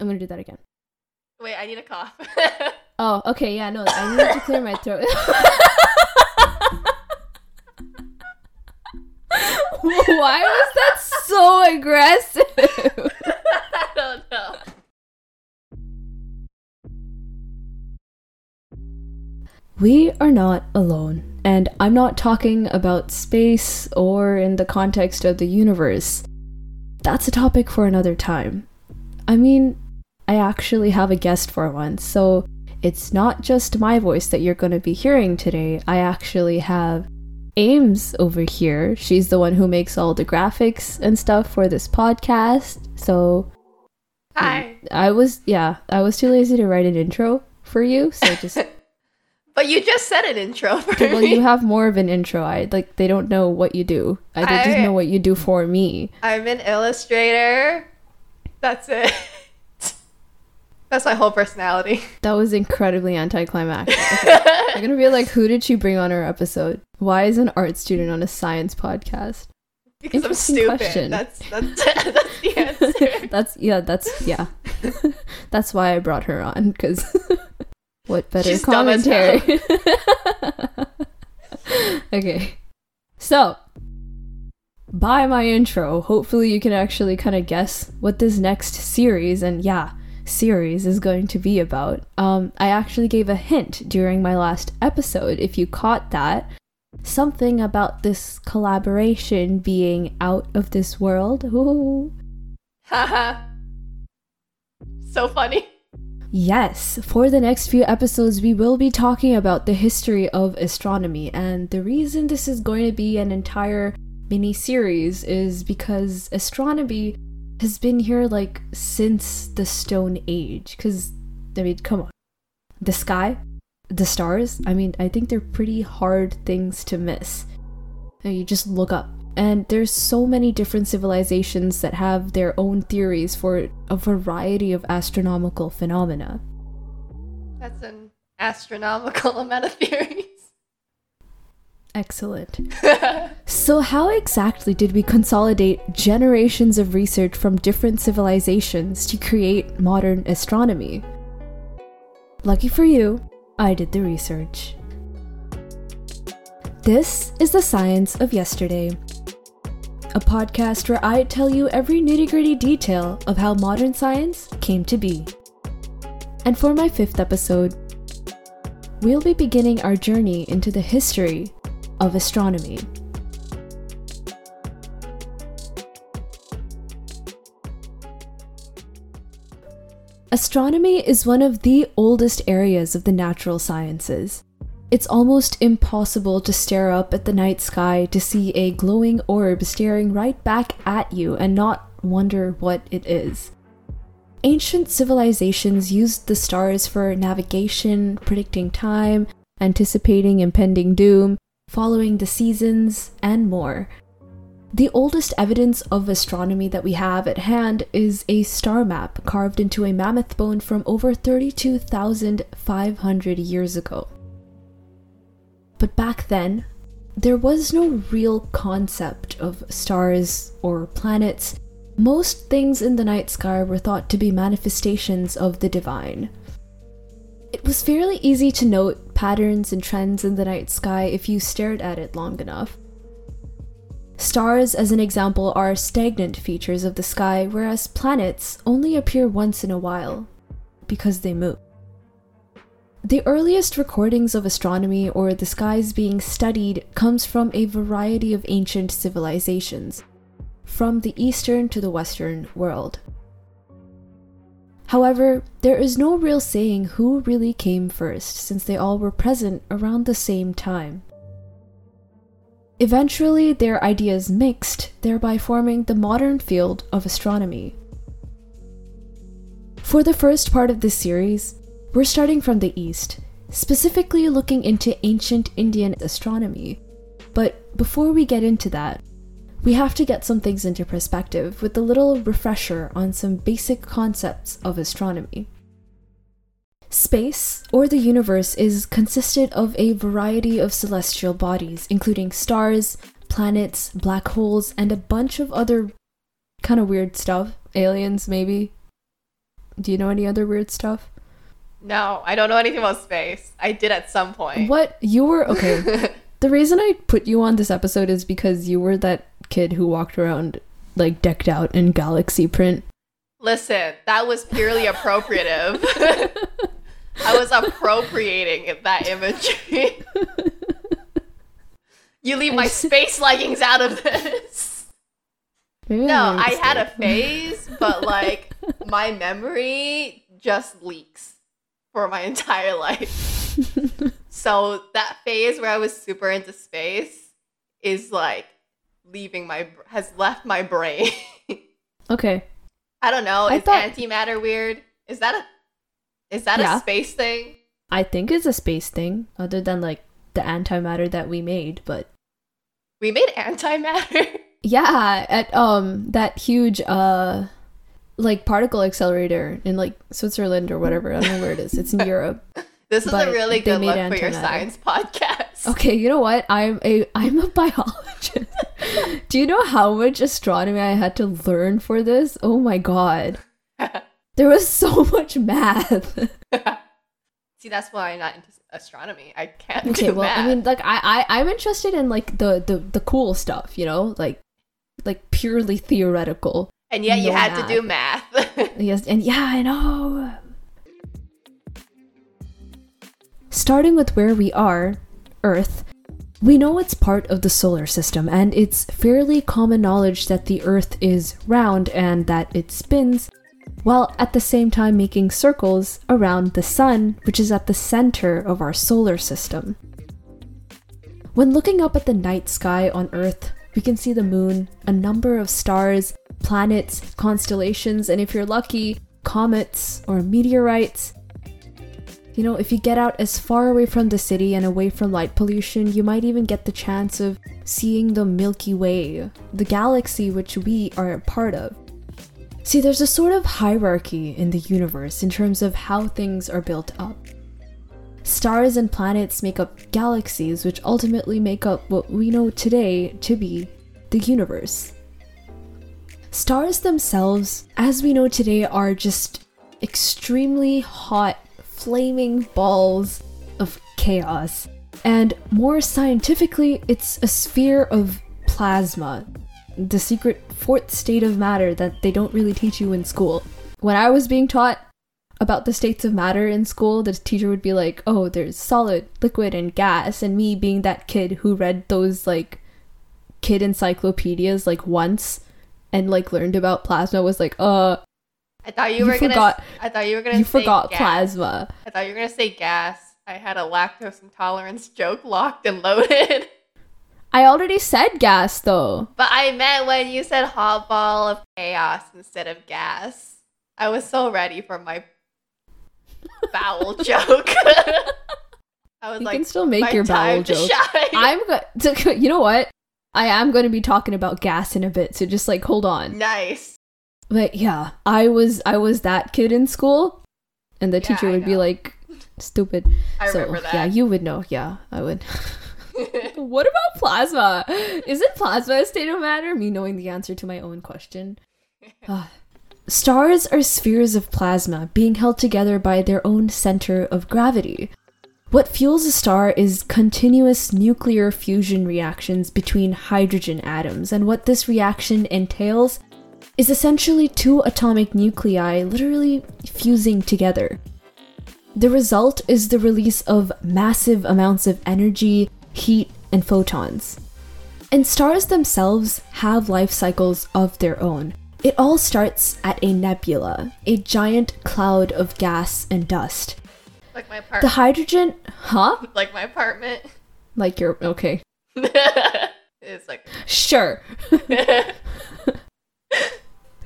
I'm gonna do that again. Wait, I need a cough. Oh, okay, yeah, no, I need to clear my throat. Why was that so aggressive? I don't know. We are not alone, and I'm not talking about space or in the context of the universe. That's a topic for another time. I mean, I actually have a guest for once, so it's not just my voice that you're going to be hearing today. I actually have Ames over here. She's the one who makes all the graphics and stuff for this podcast. So Hi. I was, yeah, I was too lazy to write an intro for you, so just But you just said an intro for well, me. you have more of an intro. I like they don't know what you do. I they just know what you do for me. I'm an illustrator. That's it. That's my whole personality. That was incredibly anticlimactic. Okay. I'm gonna be like, who did she bring on her episode? Why is an art student on a science podcast? because I'm stupid. question. That's that's that's the answer. that's yeah, that's yeah. that's why I brought her on because what better She's commentary? okay, so by my intro, hopefully you can actually kind of guess what this next series and yeah, series is going to be about. Um, I actually gave a hint during my last episode. If you caught that, something about this collaboration being out of this world. Ooh. Haha. so funny. Yes, for the next few episodes, we will be talking about the history of astronomy. And the reason this is going to be an entire mini series is because astronomy has been here like since the Stone Age. Because, I mean, come on. The sky, the stars, I mean, I think they're pretty hard things to miss. You just look up. And there's so many different civilizations that have their own theories for a variety of astronomical phenomena. That's an astronomical amount of theories. Excellent. So, how exactly did we consolidate generations of research from different civilizations to create modern astronomy? Lucky for you, I did the research. This is the Science of Yesterday, a podcast where I tell you every nitty gritty detail of how modern science came to be. And for my fifth episode, we'll be beginning our journey into the history of astronomy. Astronomy is one of the oldest areas of the natural sciences. It's almost impossible to stare up at the night sky to see a glowing orb staring right back at you and not wonder what it is. Ancient civilizations used the stars for navigation, predicting time, anticipating impending doom, following the seasons, and more. The oldest evidence of astronomy that we have at hand is a star map carved into a mammoth bone from over 32,500 years ago. But back then, there was no real concept of stars or planets. Most things in the night sky were thought to be manifestations of the divine. It was fairly easy to note patterns and trends in the night sky if you stared at it long enough. Stars, as an example, are stagnant features of the sky, whereas planets only appear once in a while because they move. The earliest recordings of astronomy or the skies being studied comes from a variety of ancient civilizations, from the eastern to the western world. However, there is no real saying who really came first since they all were present around the same time. Eventually, their ideas mixed, thereby forming the modern field of astronomy. For the first part of this series, we're starting from the east, specifically looking into ancient Indian astronomy. But before we get into that, we have to get some things into perspective with a little refresher on some basic concepts of astronomy. Space, or the universe, is consisted of a variety of celestial bodies, including stars, planets, black holes, and a bunch of other kind of weird stuff. Aliens, maybe? Do you know any other weird stuff? No, I don't know anything about space. I did at some point. What you were okay. the reason I put you on this episode is because you were that kid who walked around like decked out in galaxy print. Listen, that was purely appropriative. I was appropriating that imagery. you leave my space leggings out of this. Maybe No, I had a phase, but like my memory just leaks for my entire life. So that phase where I was super into space is like leaving my has left my brain. Okay. I don't know. I Is thought- antimatter weird? Is that a is that Yeah. a space thing? I think it's a space thing, other than like the antimatter that we made, but We made antimatter. yeah, at um that huge uh like particle accelerator in like Switzerland or whatever. I don't know where it is. It's in Europe. This is a really good look for your science podcast. Okay, you know what? I'm a I'm a biologist. Do you know how much astronomy I had to learn for this? Oh my god. There was so much math. See, that's why I'm not into astronomy. I can't okay, well, math. I mean, like I, I I'm interested in like the the the cool stuff, you know, like like purely theoretical. and yet you no had to do math. Yes, and yeah, I know. Starting with where we are, Earth, we know it's part of the solar system, and it's fairly common knowledge that the Earth is round and that it spins, while at the same time making circles around the Sun, which is at the center of our solar system. When looking up at the night sky on Earth, we can see the moon, a number of stars, planets, constellations, and if you're lucky, comets or meteorites. You know, if you get out as far away from the city and away from light pollution, you might even get the chance of seeing the Milky Way, the galaxy which we are a part of. See, there's a sort of hierarchy in the universe in terms of how things are built up. Stars and planets make up galaxies, which ultimately make up what we know today to be the universe. Stars themselves, as we know today, are just extremely hot, flaming balls of chaos. And more scientifically, it's a sphere of plasma, the secret fourth state of matter that they don't really teach you in school. When I was being taught about the states of matter in school, the teacher would be like, oh, there's solid, liquid, and gas. And me being that kid who read those like kid encyclopedias like once and like learned about plasma was like, uh, I thought you, You were gonna. I thought you were gonna. you say forgot gas. plasma. I thought you were gonna say gas. I had a lactose intolerance joke locked and loaded. I already said gas though. But I meant when you said hot ball of chaos instead of gas. I was so ready for my bowel joke. I was You like, can still make your bowel joke. shine. I'm go- you know what? I am going to be talking about gas in a bit, so just like hold on. nice. But yeah, I was I was that kid in school, and the Yeah, teacher would be like, "Stupid." I so remember that. yeah, you would know. Yeah, I would. what about plasma? Isn't plasma a state of matter? Me knowing the answer to my own question. Ah. Stars are spheres of plasma being held together by their own center of gravity. What fuels a star is continuous nuclear fusion reactions between hydrogen atoms, and what this reaction entails is essentially two atomic nuclei literally fusing together. The result is the release of massive amounts of energy, heat, and photons. And stars themselves have life cycles of their own. It all starts at a nebula, a giant cloud of gas and dust. like my apartment. The hydrogen, huh? like my apartment. Like you're okay. it's like Sure.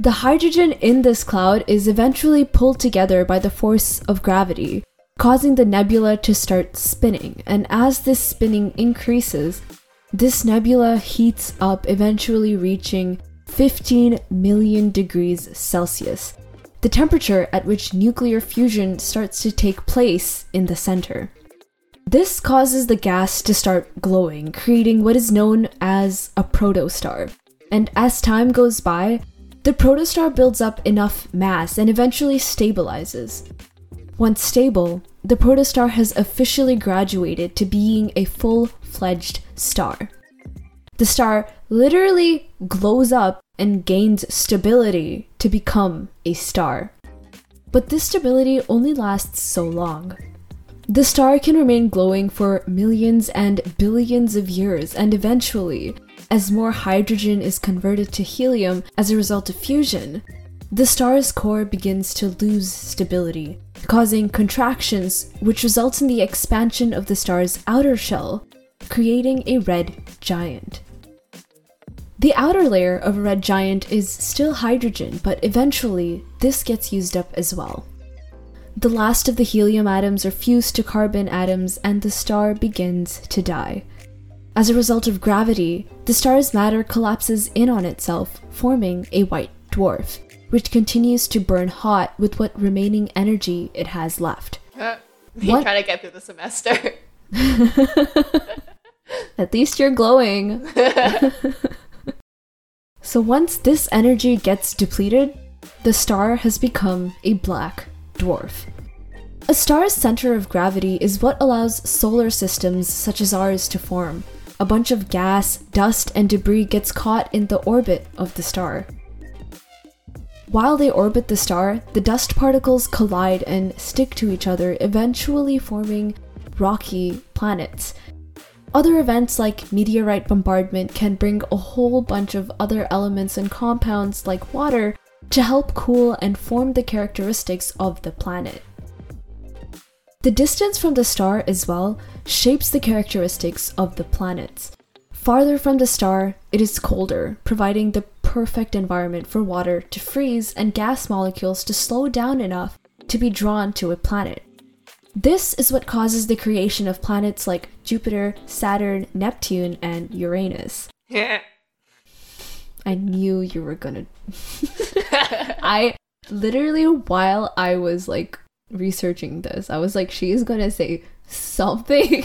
The hydrogen in this cloud is eventually pulled together by the force of gravity, causing the nebula to start spinning. And as this spinning increases, this nebula heats up, eventually reaching 15 million degrees Celsius, the temperature at which nuclear fusion starts to take place in the center. This causes the gas to start glowing, creating what is known as a protostar. And as time goes by, The protostar builds up enough mass and eventually stabilizes. Once stable, the protostar has officially graduated to being a full fledged star. The star literally glows up and gains stability to become a star. But this stability only lasts so long. The star can remain glowing for millions and billions of years, and eventually, as more hydrogen is converted to helium as a result of fusion, the star's core begins to lose stability, causing contractions, which results in the expansion of the star's outer shell, creating a red giant. The outer layer of a red giant is still hydrogen, but eventually this gets used up as well. The last of the helium atoms are fused to carbon atoms and the star begins to die. As a result of gravity, the star's matter collapses in on itself, forming a white dwarf, which continues to burn hot with what remaining energy it has left. Uh, What? trying to get through the semester. At least you're glowing. so once this energy gets depleted, the star has become a black dwarf. A star's center of gravity is what allows solar systems such as ours to form. A bunch of gas, dust, and debris gets caught in the orbit of the star. While they orbit the star, the dust particles collide and stick to each other, eventually forming rocky planets. Other events like meteorite bombardment can bring a whole bunch of other elements and compounds like water to help cool and form the characteristics of the planet. The distance from the star as well shapes the characteristics of the planets. Farther from the star, it is colder, providing the perfect environment for water to freeze and gas molecules to slow down enough to be drawn to a planet. This is what causes the creation of planets like Jupiter, Saturn, Neptune, and Uranus. Yeah. I knew you were gonna. I literally, while I was like researching this, I was like, she is gonna say something.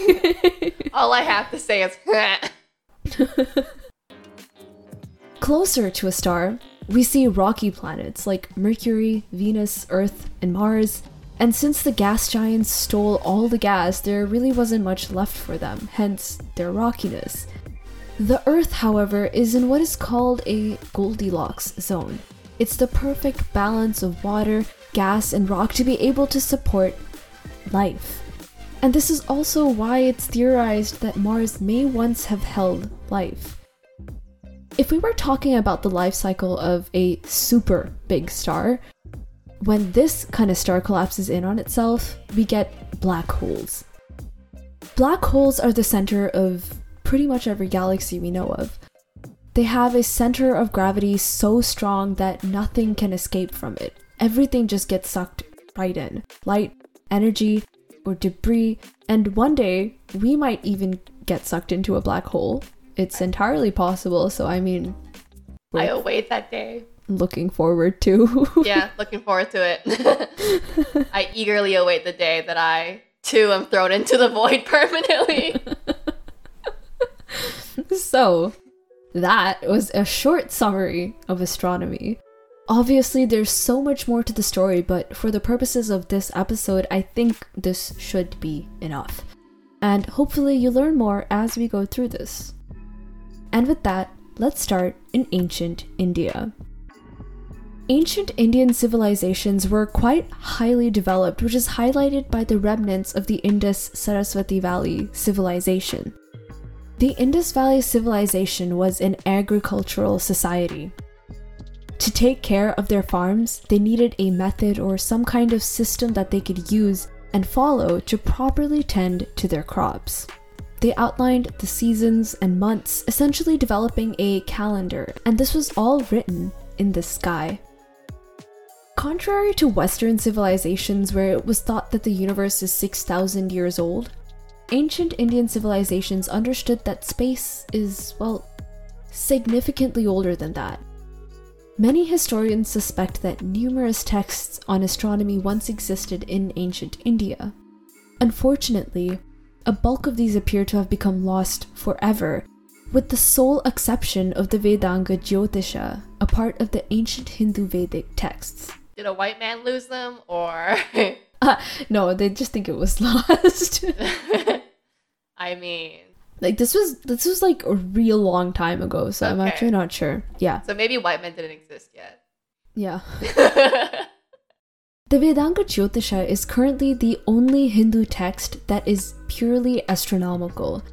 All I have to say is Closer to a star, we see rocky planets like Mercury, Venus, Earth, and Mars. And since the gas giants stole all the gas, there really wasn't much left for them, hence their rockiness. The Earth, however, is in what is called a Goldilocks zone. It's the perfect balance of water, gas, and rock to be able to support life. And this is also why it's theorized that Mars may once have held life. If we were talking about the life cycle of a super big star, when this kind of star collapses in on itself, we get black holes. Black holes are the center of pretty much every galaxy we know of. They have a center of gravity so strong that nothing can escape from it. Everything just gets sucked right in light, energy, or debris, and one day we might even get sucked into a black hole. It's entirely possible, so I mean, I await that day. looking forward to. Yeah, looking forward to it. I eagerly await the day that I too am thrown into the void permanently. so, that was a short summary of astronomy. Obviously, there's so much more to the story, but for the purposes of this episode, I think this should be enough. And hopefully, you learn more as we go through this. And with that, let's start in ancient India. Ancient Indian civilizations were quite highly developed, which is highlighted by the remnants of the Indus Saraswati Valley civilization. The Indus Valley civilization was an agricultural society. To take care of their farms, they needed a method or some kind of system that they could use and follow to properly tend to their crops. They outlined the seasons and months, essentially developing a calendar, and this was all written in the sky. Contrary to Western civilizations, where it was thought that the universe is 6,000 years old, ancient Indian civilizations understood that space is, well, significantly older than that. Many historians suspect that numerous texts on astronomy once existed in ancient India. Unfortunately, a bulk of these appear to have become lost forever, with the sole exception of the Vedanga Jyotisha, a part of the ancient Hindu Vedic texts. Did a white man lose them or Uh, no, they just think it was lost. I mean like this was this was like a real long time ago, so I'm actually not sure. Yeah. so maybe white men didn't exist yet. Yeah. The Vedanga Jyotisha is currently the only Hindu text that is purely astronomical.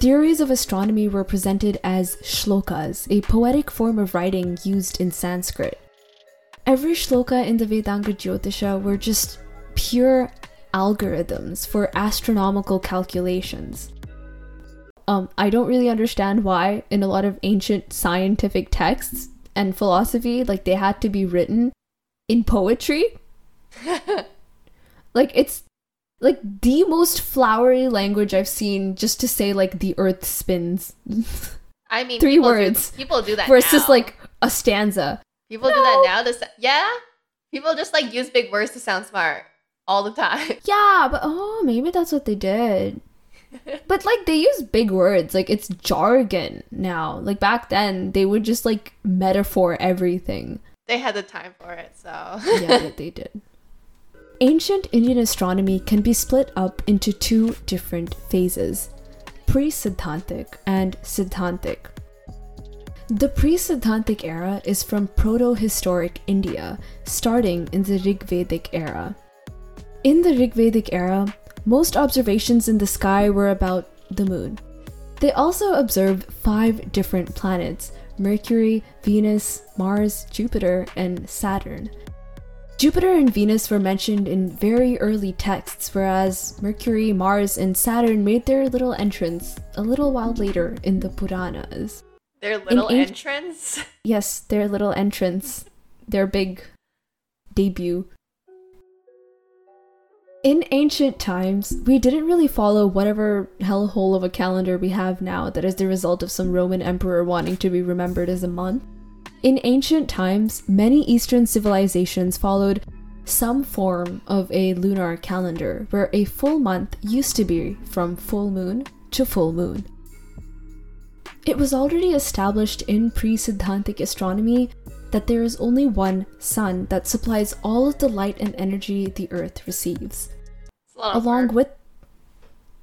Theories of astronomy were presented as shlokas, a poetic form of writing used in Sanskrit. Every shloka in the Vedanga Jyotisha were just pure algorithms for astronomical calculations. Um, I don't really understand why in a lot of ancient scientific texts and philosophy, like they had to be written in poetry. like it's like the most flowery language I've seen just to say like the earth spins I mean Three people do- words people do that versus now. like a stanza. people do that now. This yeah, people just like use big words to sound smart all the time. Yeah, but oh, maybe that's what they did. But like they use big words, like it's jargon now. Like back then, they would just like metaphor everything. They had the time for it, so yeah, they, did. Ancient Indian astronomy can be split up into two different phases pre Siddhantic and Siddhantic. The pre Siddhantic era is from Proto Historic India, starting in the Rigvedic era. In the Rigvedic era, most observations in the sky were about the moon. They also observed five different planets Mercury, Venus, Mars, Jupiter, and Saturn. Jupiter and Venus were mentioned in very early texts, whereas Mercury, Mars, and Saturn made their little entrance a little while later in the Puranas. their little an- entrance. Yes, their little entrance, their big debut. In ancient times, we didn't really follow whatever hellhole of a calendar we have now that is the result of some Roman emperor wanting to be remembered as a month. In ancient times, many Eastern civilizations followed some form of a lunar calendar where a full month used to be from full moon to full moon. It was already established in pre Siddhantic astronomy that there is only one sun that supplies all of the light and energy the earth receives. It's a lot of Along work. with.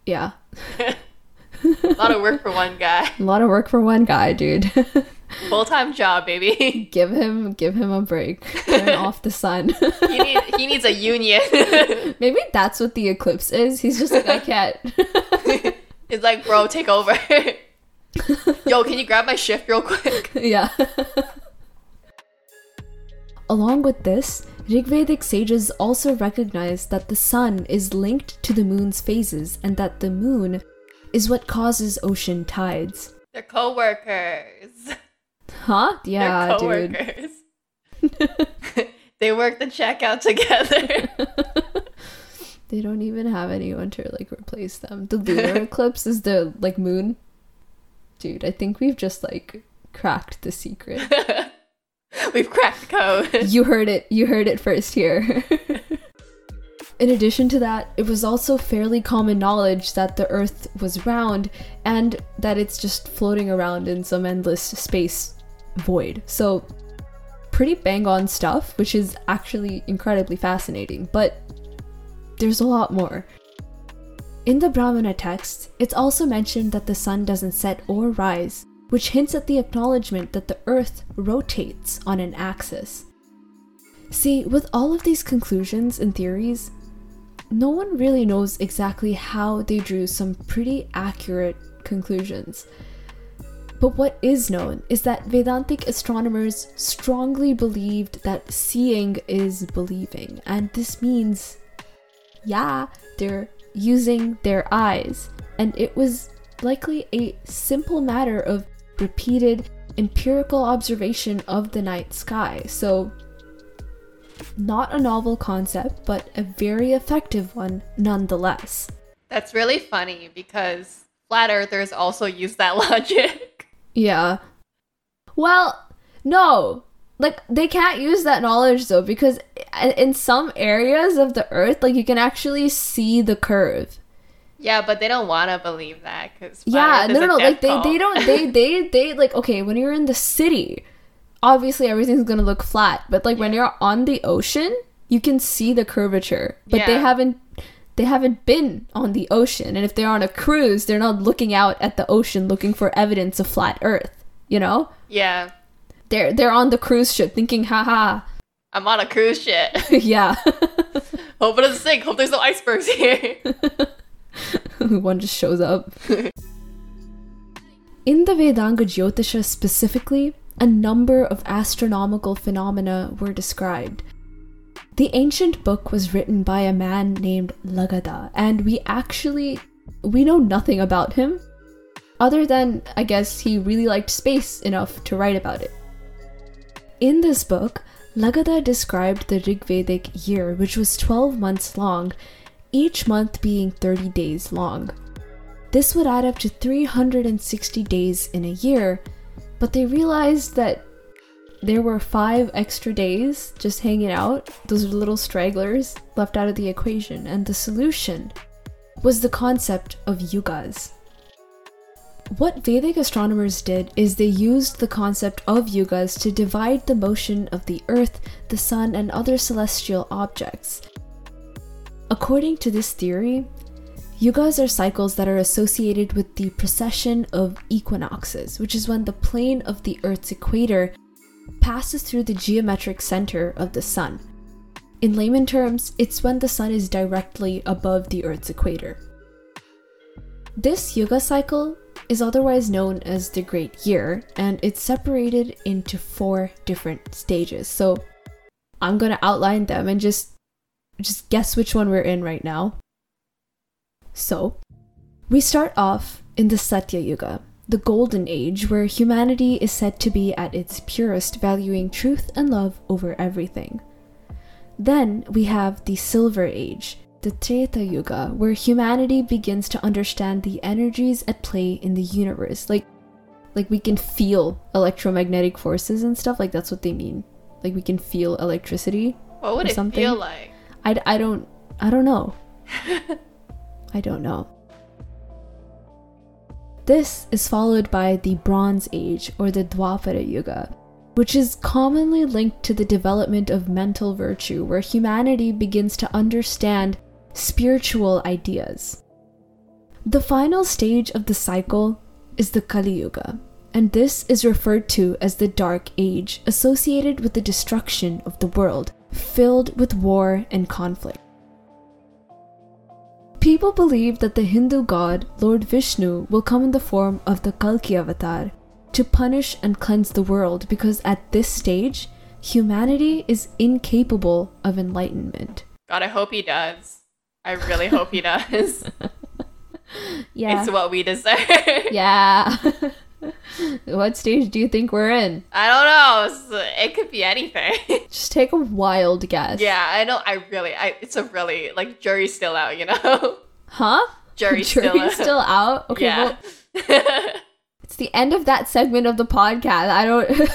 Yeah, a lot of work for one guy. a lot of work for one guy, dude. Full time job, baby. give him give him a break. Turn off the sun. he, need, he needs a union. Maybe that's what the eclipse is. He's just like, I can't. It's like, bro, take over. Yo, can you grab my shift real quick? yeah. Along with this, Rigvedic sages also recognize that the sun is linked to the moon's phases and that the moon is what causes ocean tides. They're co-workers. Huh? Yeah, They're dude. co-workers. they work the checkout together. They don't even have anyone to like replace them. The lunar eclipse is the like moon. Dude, I think we've just like cracked the secret. We've cracked code. you heard it. You heard it first here. In addition to that, it was also fairly common knowledge that the Earth was round and that it's just floating around in some endless space void. So, pretty bang on stuff, which is actually incredibly fascinating, but there's a lot more. In the Brahmana texts, it's also mentioned that the sun doesn't set or rise, which hints at the acknowledgement that the Earth rotates on an axis. See, with all of these conclusions and theories, no one really knows exactly how they drew some pretty accurate conclusions. But what is known is that Vedantic astronomers strongly believed that seeing is believing, and this means, yeah, they're using their eyes. And it was likely a simple matter of repeated empirical observation of the night sky. So, not a novel concept, but a very effective one nonetheless. That's really funny because flat earthers also use that logic. Yeah. Well, no. Like they can't use that knowledge though because in some areas of the earth like you can actually see the curve. Yeah, but they don't want to believe that because Yeah, no no no, like they they don't they they they like okay, when you're in the city, obviously everything's gonna look flat. But like when you're on the ocean, you can see the curvature. But they haven't they haven't been on the ocean. And if they're on a cruise, they're not looking out at the ocean looking for evidence of flat earth. You know? Yeah. They're they're on the cruise ship thinking, haha. I'm on a cruise ship. yeah. Hope it doesn't sink. Hope there's no icebergs here. One just shows up. In the Vedanga Jyotisha specifically, a number of astronomical phenomena were described. The ancient book was written by a man named Lagadha, and we actually we know nothing about him other than I guess he really liked space enough to write about it. In this book, Lagadha described the Rigvedic year, which was 12 months long, each month being 30 days long. This would add up to 360 days in a year, but they realized that there were five extra days just hanging out, those little stragglers left out of the equation, and the solution was the concept of yugas. What Vedic astronomers did is they used the concept of yugas to divide the motion of the earth, the sun, and other celestial objects. According to this theory, yugas are cycles that are associated with the precession of equinoxes, which is when the plane of the earth's equator passes through the geometric center of the sun. In layman terms, it's when the sun is directly above the earth's equator. This yuga cycle is otherwise known as the Great Year, and it's separated into four different stages. So I'm gonna outline them and just just guess which one we're in right now. So we start off in the Satya Yuga, the golden age where humanity is said to be at its purest, valuing truth and love over everything. Then we have the Silver Age, the Treta Yuga, where humanity begins to understand the energies at play in the universe. Like, like we can feel electromagnetic forces and stuff. Like that's what they mean. Like we can feel electricity. What would Or it something? feel like? I, I don't I don't know. I don't know. This is followed by the Bronze Age or the Dwapara Yuga, which is commonly linked to the development of mental virtue, where humanity begins to understand spiritual ideas. The final stage of the cycle is the Kali Yuga, and this is referred to as the Dark Age, associated with the destruction of the world, filled with war and conflict. People believe that the Hindu god Lord Vishnu will come in the form of the Kalki avatar to punish and cleanse the world because at this stage, humanity is incapable of enlightenment. God, I hope he does. I really hope he does. Yeah. It's what we deserve. yeah. what stage do you think we're in? I don't know. It could be anything. Just take a wild guess. yeah, I know. I really, I. It's a really like jury's still out. You know, Huh? jury's, still Jury's out. still out? Okay, yeah. well, it's the end of that segment of the podcast. I don't.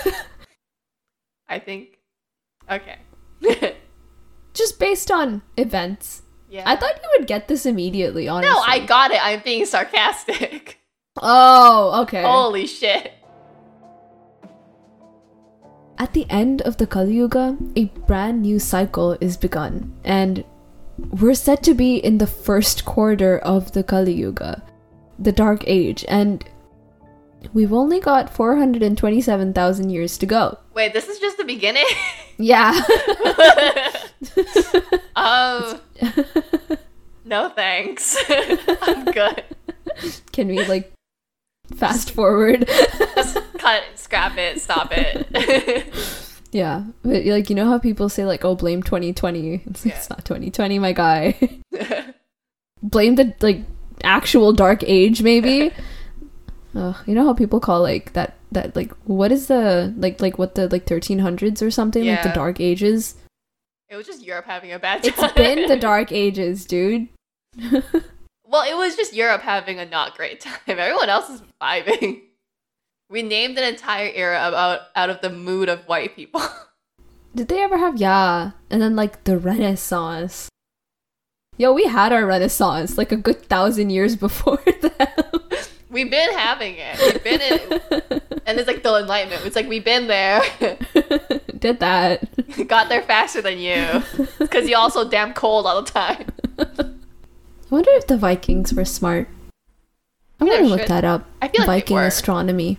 I think. Okay. Just based on events. yeah. I thought you would get this immediately, honestly. No, I got it. I'm being sarcastic. Oh, okay. Holy shit. At the end of the Kali Yuga, a brand new cycle is begun, and we're said to be in the first quarter of the Kali Yuga, the Dark Age, and we've only got 427,000 years to go. Wait, this is just the beginning. Yeah. um. No thanks. I'm good. Can we, like, fast forward? Just cut, scrap it, stop it. yeah. But, like, you know how people say, like, oh, blame 2020? It's, Yeah. it's not 2020, my guy. blame the like actual dark age maybe Ugh, you know how people call like that that like what is the like like what the like 1300s or something like the dark ages it was just Europe having a bad time. it's been the dark ages dude Well, it was just Europe having a not great time. Everyone else is vibing. We named an entire era about out of the mood of white people. did they ever have yeah and then like the renaissance yo we had our renaissance like a good thousand years before them We've been having it. We've been in, and it's like the enlightenment. It's like we've been there. Did that. Got there faster than you, because you're also damn cold all the time. I wonder if the Vikings were smart. I'm gonna look should. that up. I feel like Viking astronomy.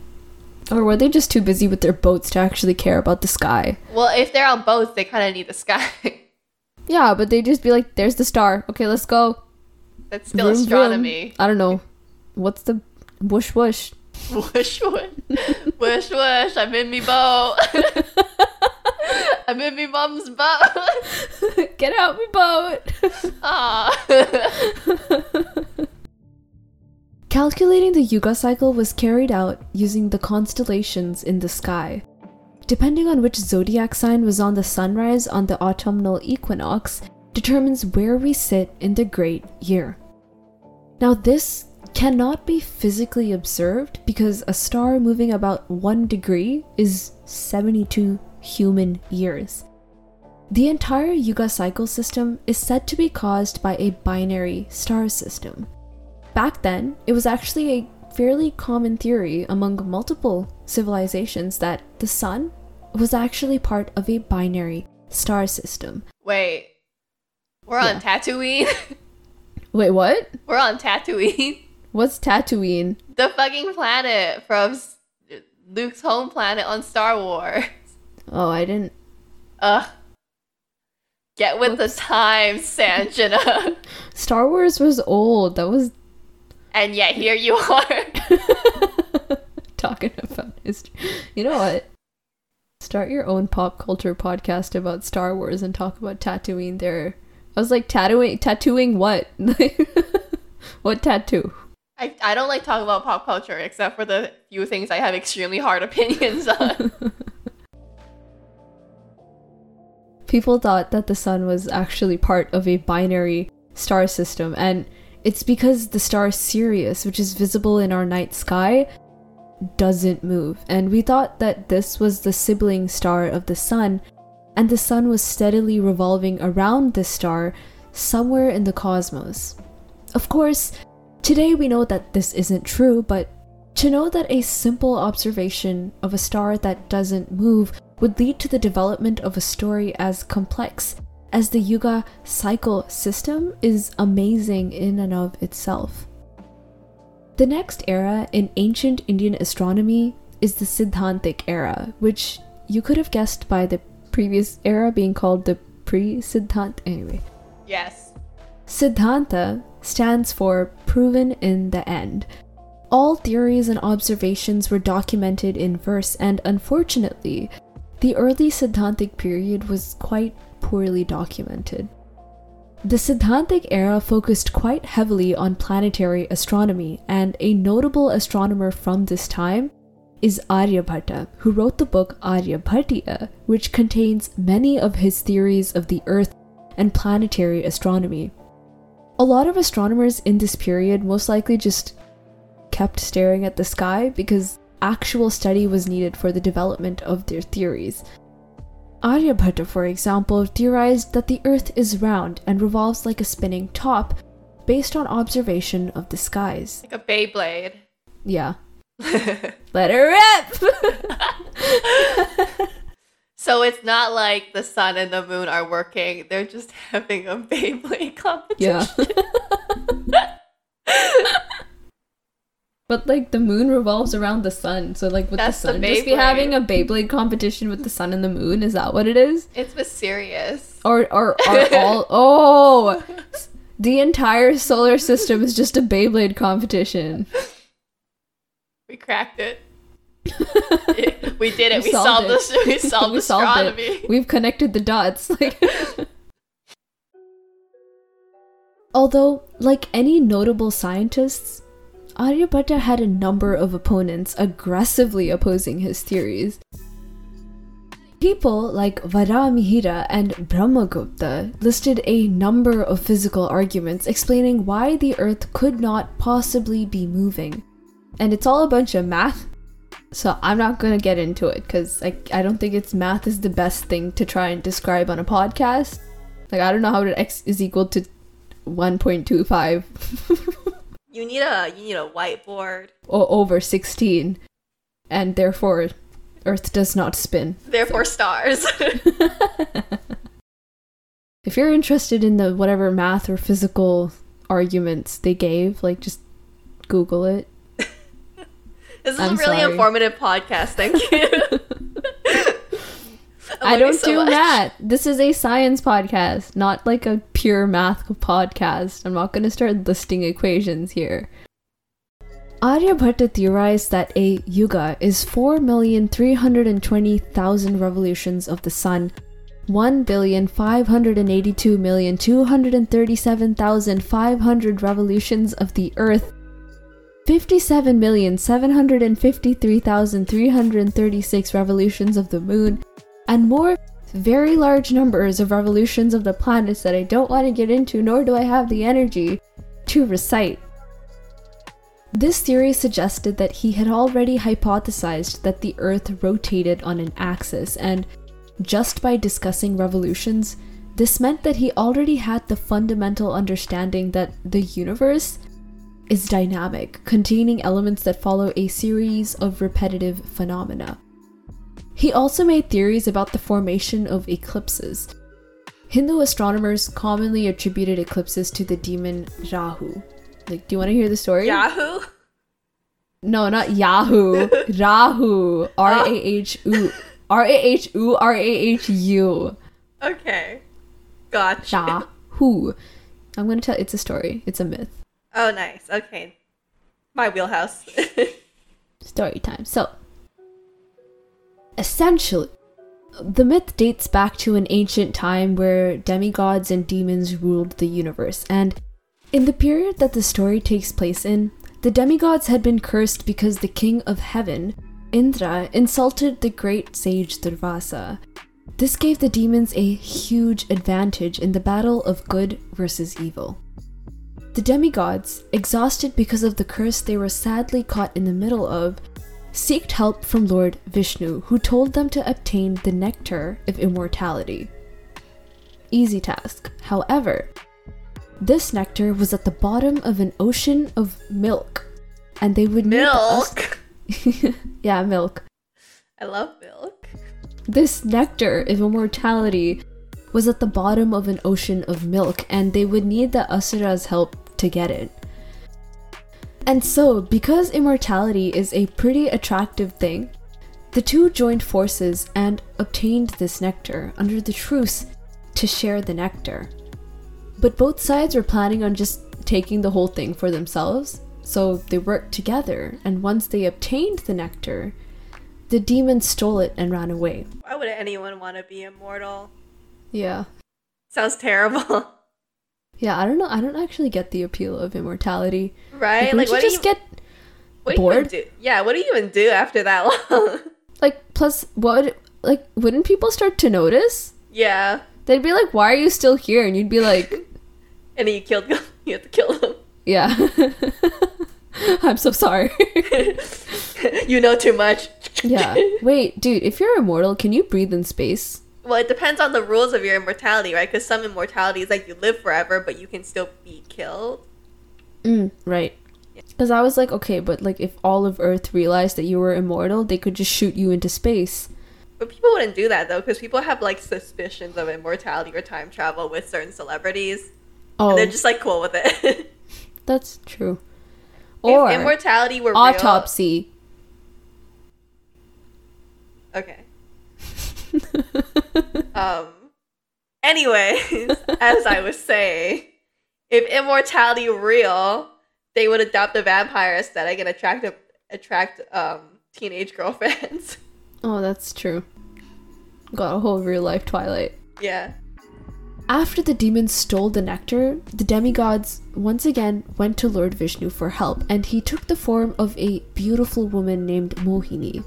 Or were they just too busy with their boats to actually care about the sky? Well, if they're on boats, they kind of need the sky. Yeah, but they just be like, "There's the star. Okay, let's go." That's still Vroom, vroom. astronomy. I don't know. What's the whoosh whoosh? Whoosh whoosh, whoosh whoosh. I'm in me boat. I'm in my mom's boat. Get out my boat. Ah. Calculating the Yuga cycle was carried out using the constellations in the sky. Depending on which zodiac sign was on the sunrise on the autumnal equinox, determines where we sit in the great year. Now, this cannot be physically observed because a star moving about 1 degree is 72 human years. The entire Yuga cycle system is said to be caused by a binary star system. Back then, it was actually a fairly common theory among multiple civilizations that the sun was actually part of a binary star system. Wait, we're on Tatooine. Wait, what? we're on Tatooine, What's Tatooine? the fucking planet from Luke's home planet on Star Wars. Oh, I didn't. Ugh. Get with the times, Sanjana. Star Wars was old. That was and yet here you are. talking about history. You know what? Start your own pop culture podcast about Star Wars and talk about Tatooine there. I was like, tattooing, tattooing what? what tattoo? I, I don't like talking about pop culture except for the few things I have extremely hard opinions on. People thought that the sun was actually part of a binary star system, and it's because the star Sirius, which is visible in our night sky, doesn't move. And we thought that this was the sibling star of the sun, and the sun was steadily revolving around this star somewhere in the cosmos. Of course, today we know that this isn't true, but to know that a simple observation of a star that doesn't move would lead to the development of a story as complex as the Yuga cycle system is amazing in and of itself. The next era in ancient Indian astronomy is the Siddhantic era, which you could have guessed by the previous era being called the pre Siddhant. Anyway, yes. Siddhanta stands for proven in the end. All theories and observations were documented in verse, and unfortunately, the early Siddhantic period was quite poorly documented. The Siddhantic era focused quite heavily on planetary astronomy, and a notable astronomer from this time is Aryabhatta, who wrote the book Aryabhatiya, which contains many of his theories of the Earth and planetary astronomy. A lot of astronomers in this period most likely just kept staring at the sky because actual study was needed for the development of their theories. Aryabhatta, for example, theorized that the Earth is round and revolves like a spinning top based on observation of the skies. Like a Beyblade. Yeah. Let her rip! so it's not like the sun and the moon are working. They're just having a Beyblade competition. yeah. But like the moon revolves around the sun, so like with That's the the sun just be having a Beyblade competition with the sun and the moon? Is that what it is? It's mysterious. Or or are all oh the entire solar system is just a Beyblade competition. We cracked it. we did it. We We, solved solved it. this. We solved We solved it. astronomy. We've connected the dots. Like Although, like any notable scientists, Aryabhatta had a number of opponents aggressively opposing his theories. People like Varamihira and Brahmagupta listed a number of physical arguments explaining why the Earth could not possibly be moving. And it's all a bunch of math, so I'm not gonna get into it because I, I don't think it's math is the best thing to try and describe on a podcast. Like I don't know how to x is equal to 1.25. You need a you need a whiteboard. o- over 16 and therefore earth does not spin Therefore, stars. if you're interested in the whatever math or physical arguments they gave like just google it this is I'm a really sorry. informative podcast. Thank you. i don't so do much. math. This is a science podcast not like a pure math podcast. I'm not going to start listing equations here. Aryabhatta theorized that a yuga is 4,320,000 revolutions of the sun, 1,582,237,500 revolutions of the earth, 57,753,336 revolutions of the moon, and more very large numbers of revolutions of the planets that I don't want to get into, nor do I have the energy to recite. This theory suggested that he had already hypothesized that the Earth rotated on an axis, and just by discussing revolutions, this meant that he already had the fundamental understanding that the universe is dynamic, containing elements that follow a series of repetitive phenomena. He also made theories about the formation of eclipses. Hindu astronomers commonly attributed eclipses to the demon Rahu. Like, do you want to hear the story? Yahoo. No, not Yahoo. Rahu. R A H U. Oh. R A H U. R A H U. Okay. Gotcha. Yahoo. I'm gonna tell. It's a story. It's a myth. Oh, nice. Okay. My wheelhouse. Story time. So, essentially, the myth dates back to an ancient time where demigods and demons ruled the universe, and in the period that the story takes place in, the demigods had been cursed because the king of heaven, Indra, insulted the great sage Durvasa. This gave the demons a huge advantage in the battle of good versus evil. The demigods, exhausted because of the curse they were sadly caught in the middle of, seeked help from Lord Vishnu, who told them to obtain the nectar of immortality. Easy task. However, this nectar was at the bottom of an ocean of milk, and they would need the us- Milk. yeah, milk. I love milk. This nectar of immortality was at the bottom of an ocean of milk, and they would need the Asura's help to get it. And so, because immortality is a pretty attractive thing, the two joined forces and obtained this nectar under the truce to share the nectar. But both sides were planning on just taking the whole thing for themselves, so they worked together, and once they obtained the nectar, the demon stole it and ran away. Why would anyone want to be immortal? Yeah. Sounds terrible. Yeah, I don't know. I don't actually get the appeal of immortality. right? Like, Like, what you do just you get what do you bored? even do? Yeah, what do you even do after that long? like plus what would like wouldn't people start to notice? yeah. They'd be like, "Why are you still here?" And you'd be like, And you killed you have to kill them. "Yeah, I'm so sorry." you know too much. yeah. Wait, dude, if you're immortal, can you breathe in space? Well, it depends on the rules of your immortality, right? Because some immortality is like you live forever, but you can still be killed. Mm, right. Because I was like, okay, but like if all of Earth realized that you were immortal, they could just shoot you into space. But people wouldn't do that though, because people have like suspicions of immortality or time travel with certain celebrities, Oh, and they're just like cool with it. that's true. Or if immortality were autopsy. real, okay. um. Anyways, as I was saying, if immortality were real, they would adopt the vampire aesthetic and attract a, attract um teenage girlfriends. Oh, that's true. Got a whole real life Twilight. yeah. After the demons stole the nectar, the demigods once again went to Lord Vishnu for help, and he took the form of a beautiful woman named Mohini.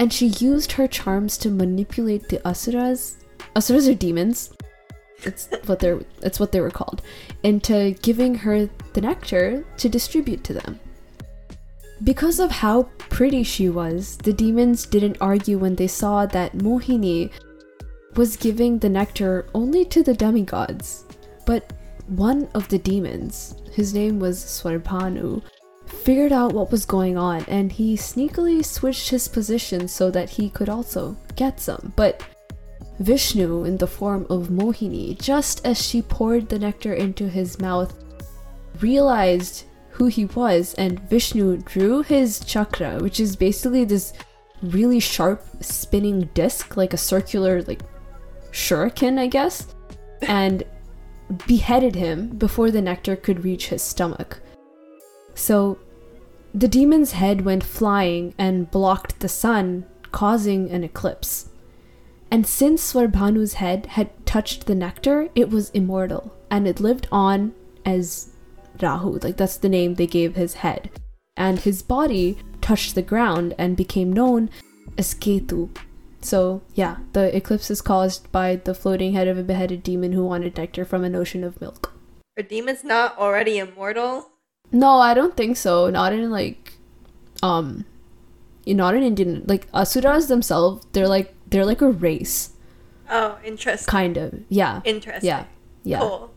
And she used her charms to manipulate the asuras. Asuras are demons. It's what they're it's what they were called. Into giving her the nectar to distribute to them. Because of how pretty she was, the demons didn't argue when they saw that Mohini was giving the nectar only to the demigods. But one of the demons, his name was Swarbhanu, figured out what was going on and he sneakily switched his position so that he could also get some. But Vishnu, in the form of Mohini, just as she poured the nectar into his mouth, realized who he was, and Vishnu drew his chakra, which is basically this really sharp spinning disc, like a circular, like shuriken, I guess, and beheaded him before the nectar could reach his stomach. So the demon's head went flying and blocked the sun, causing an eclipse. And since Swarbhanu's head had touched the nectar, it was immortal and it lived on as Rahu. Like that's the name they gave his head. And his body touched the ground and became known as Ketu. So, yeah, the eclipse is caused by the floating head of a beheaded demon who wanted nectar from an ocean of milk. Are demons not already immortal? No, I don't think so. Not in like um not in Indian like asuras themselves, they're like they're like a race. Oh, interesting. Kind of. Yeah. Interesting. Yeah. Yeah. Cool.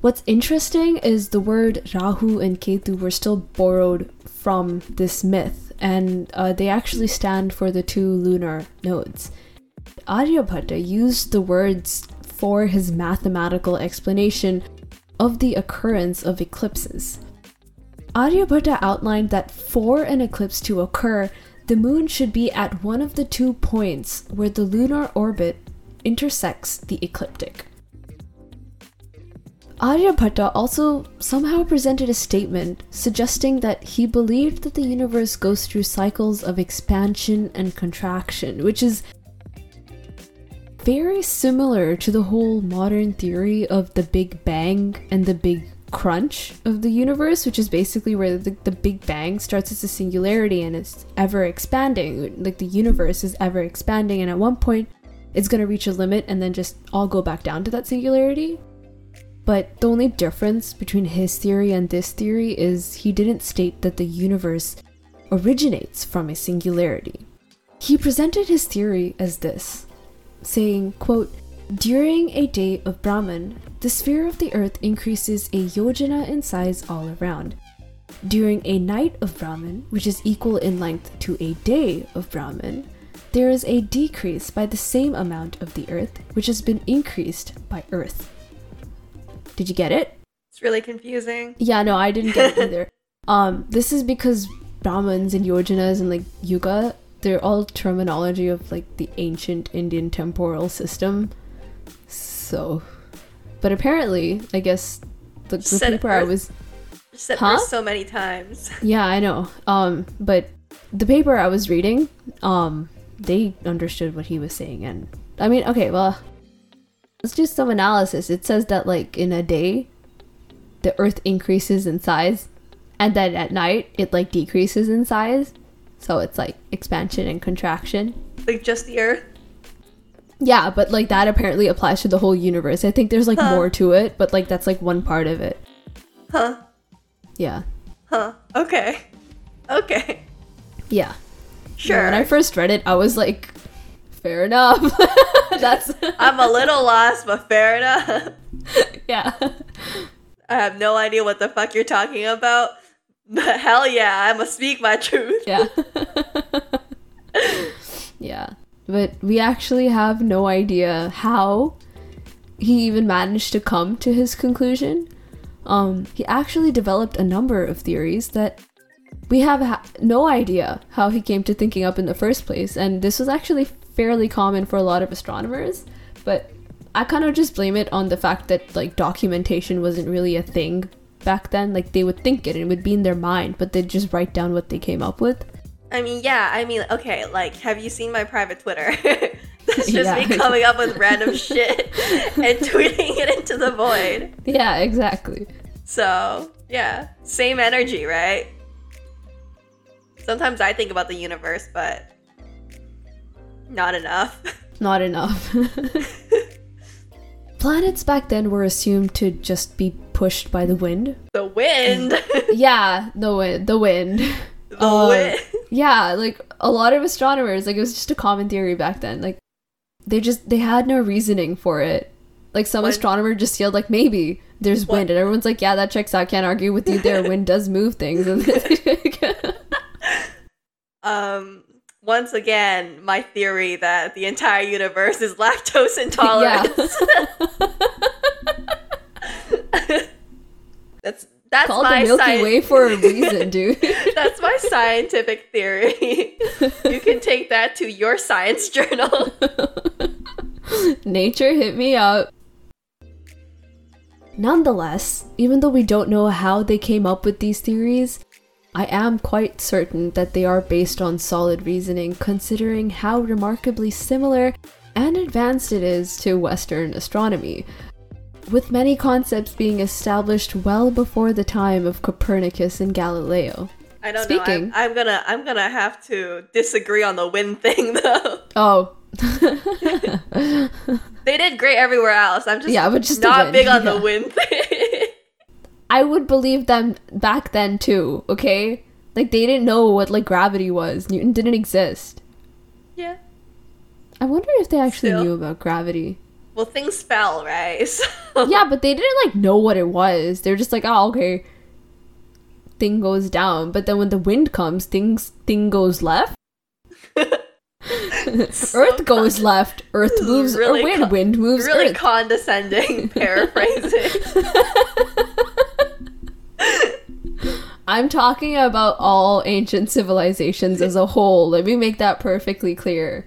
What's interesting is the word Rahu and Ketu were still borrowed from this myth, and uh, they actually stand for the two lunar nodes. Aryabhatta used the words for his mathematical explanation of the occurrence of eclipses. Aryabhatta outlined that for an eclipse to occur, the moon should be at one of the two points where the lunar orbit intersects the ecliptic. Aryabhatta also somehow presented a statement suggesting that he believed that the universe goes through cycles of expansion and contraction, which is very similar to the whole modern theory of the Big Bang and the Big Crunch of the universe, which is basically where the, the Big Bang starts as a singularity and it's ever expanding. Like the universe is ever expanding, and at one point it's going to reach a limit and then just all go back down to that singularity. But the only difference between his theory and this theory is he didn't state that the universe originates from a singularity. He presented his theory as this, saying, quote, During a day of Brahman, the sphere of the earth increases a yojana in size all around. During a night of Brahman, which is equal in length to a day of Brahman, there is a decrease by the same amount of the earth, which has been increased by earth. Did you get it? It's really confusing. Yeah, no, I didn't get it either. um, this is because Brahmins and Yojanas and like Yuga, they're all terminology of like the ancient Indian temporal system. So, but apparently, I guess the, the Said paper I was Said Huh? Earth so many times. yeah, I know. Um, but the paper I was reading, um, they understood what he was saying, and I mean, okay, well, let's do some analysis. It says that like in a day, the Earth increases in size, and then at night it like decreases in size. So it's like expansion and contraction. Like just the Earth. Yeah, but like that apparently applies to the whole universe. I think there's like Huh. more to it, but like that's like one part of it. Huh. Yeah. Huh. Okay. Okay. Yeah. Sure. When I first read it, I was like, fair enough. That's I'm a little lost, but fair enough. yeah. I have no idea what the fuck you're talking about. But hell yeah, I must speak my truth. Yeah. yeah. But we actually have no idea how he even managed to come to his conclusion. Um, he actually developed a number of theories that we have ha- no idea how he came to thinking up in the first place, and this was actually fairly common for a lot of astronomers. But I kind of just blame it on the fact that like documentation wasn't really a thing back then. Like they would think it and it would be in their mind, but they'd just write down what they came up with. I mean, yeah, I mean, okay, like, have you seen my private Twitter? That's just Yeah. me coming up with random shit and tweeting it into the void. Yeah, exactly. So, yeah, same energy, right? Sometimes I think about the universe, but not enough. Not enough. Planets back then were assumed to just be pushed by the wind. the wind. Yeah, the wind. The wind. the Um, wind. yeah, like a lot of astronomers, like it was just a common theory back then. Like they just they had no reasoning for it. Like some astronomer just yelled like maybe there's What- wind, and everyone's like, yeah, that checks out. Can't argue with you there. wind does move things. Um, once again, my theory that the entire universe is lactose intolerant. That's that's Called my the Milky sci- Way for a reason, dude. That's my scientific theory. you can take that to your science journal. Nature hit me up. Nonetheless, even though we don't know how they came up with these theories, I am quite certain that they are based on solid reasoning, considering how remarkably similar and advanced it is to Western astronomy, with many concepts being established well before the time of Copernicus and Galileo. I don't Speaking- know. I'm, I'm gonna I'm gonna have to disagree on the wind thing though. Oh. They did great everywhere else. I'm just Yeah, but just not big on the yeah. wind thing. I would believe them back then too, okay? Like they didn't know what like gravity was. Newton didn't exist. yeah. I wonder if they actually Still. knew about gravity. Well, things fell, right? So yeah, but they didn't like know what it was. They're just like, "Oh, okay." Thing goes down, but then when the wind comes, things thing goes left. Earth goes left. Earth moves really or wind. co- wind moves really Earth. condescending paraphrasing. I'm talking about all ancient civilizations as a whole. Let me make that perfectly clear.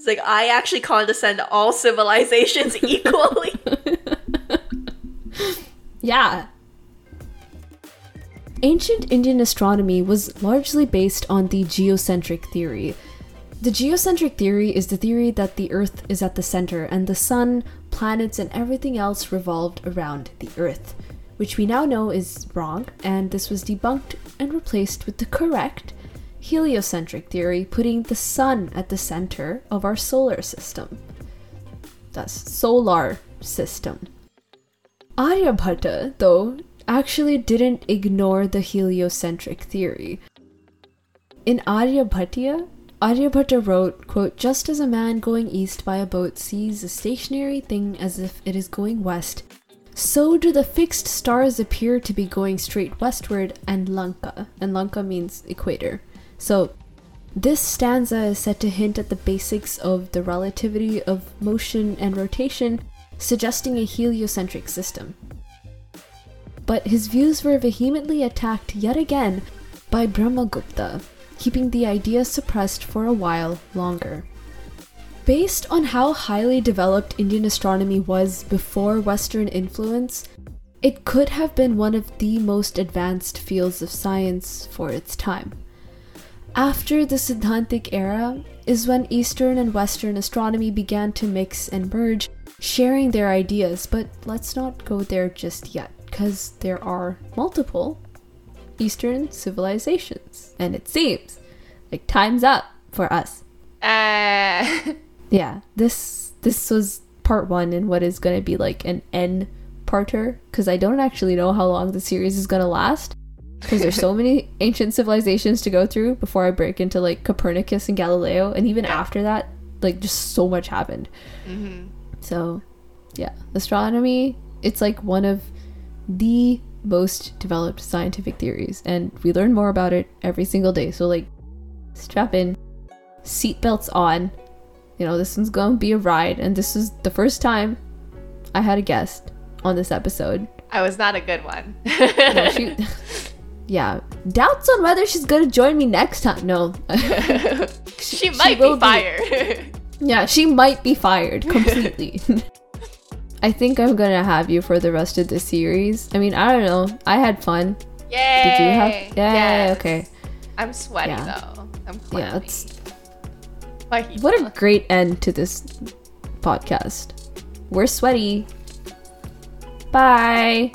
It's like I actually condescend all civilizations equally. Yeah. Ancient Indian astronomy was largely based on the geocentric theory. The geocentric theory is the theory that the Earth is at the center and the Sun, planets, and everything else revolved around the Earth, which we now know is wrong, and this was debunked and replaced with the correct heliocentric theory, putting the Sun at the center of our solar system. Thus, solar system. Aryabhatta, though, actually didn't ignore the heliocentric theory. In Aryabhatiya, Aryabhatta wrote, quote, Just as a man going east by a boat sees a stationary thing as if it is going west, so do the fixed stars appear to be going straight westward and Lanka. And Lanka means equator. So this stanza is said to hint at the basics of the relativity of motion and rotation, suggesting a heliocentric system. But his views were vehemently attacked yet again by Brahmagupta, keeping the idea suppressed for a while longer. Based on how highly developed Indian astronomy was before Western influence, it could have been one of the most advanced fields of science for its time. After the Siddhantic era is when Eastern and Western astronomy began to mix and merge, sharing their ideas, but let's not go there just yet, because there are multiple Eastern civilizations, and it seems like time's up for us. Uh, Yeah, this this was part one in what is going to be like an N parter, because I don't actually know how long the series is going to last. Because there's so many ancient civilizations to go through before I break into like Copernicus and Galileo, and even after that, like just so much happened. Mm-hmm. So, yeah, astronomy, it's like one of the most developed scientific theories, and we learn more about it every single day. So, like, strap in, seatbelts on. You know, this one's gonna be a ride, and this is the first time I had a guest on this episode. I was not a good one. No, she, yeah, doubts on whether she's gonna join me next time. No, she might will be be. fired. Yeah, she might be fired completely. I think I'm gonna have you for the rest of the series. I mean, I don't know. I had fun. Yay! Did you have? Yeah, Yes. okay. I'm sweaty Yeah. though. I'm Yeah, clammy. that's My heat what a great end to this podcast. We're sweaty. Bye.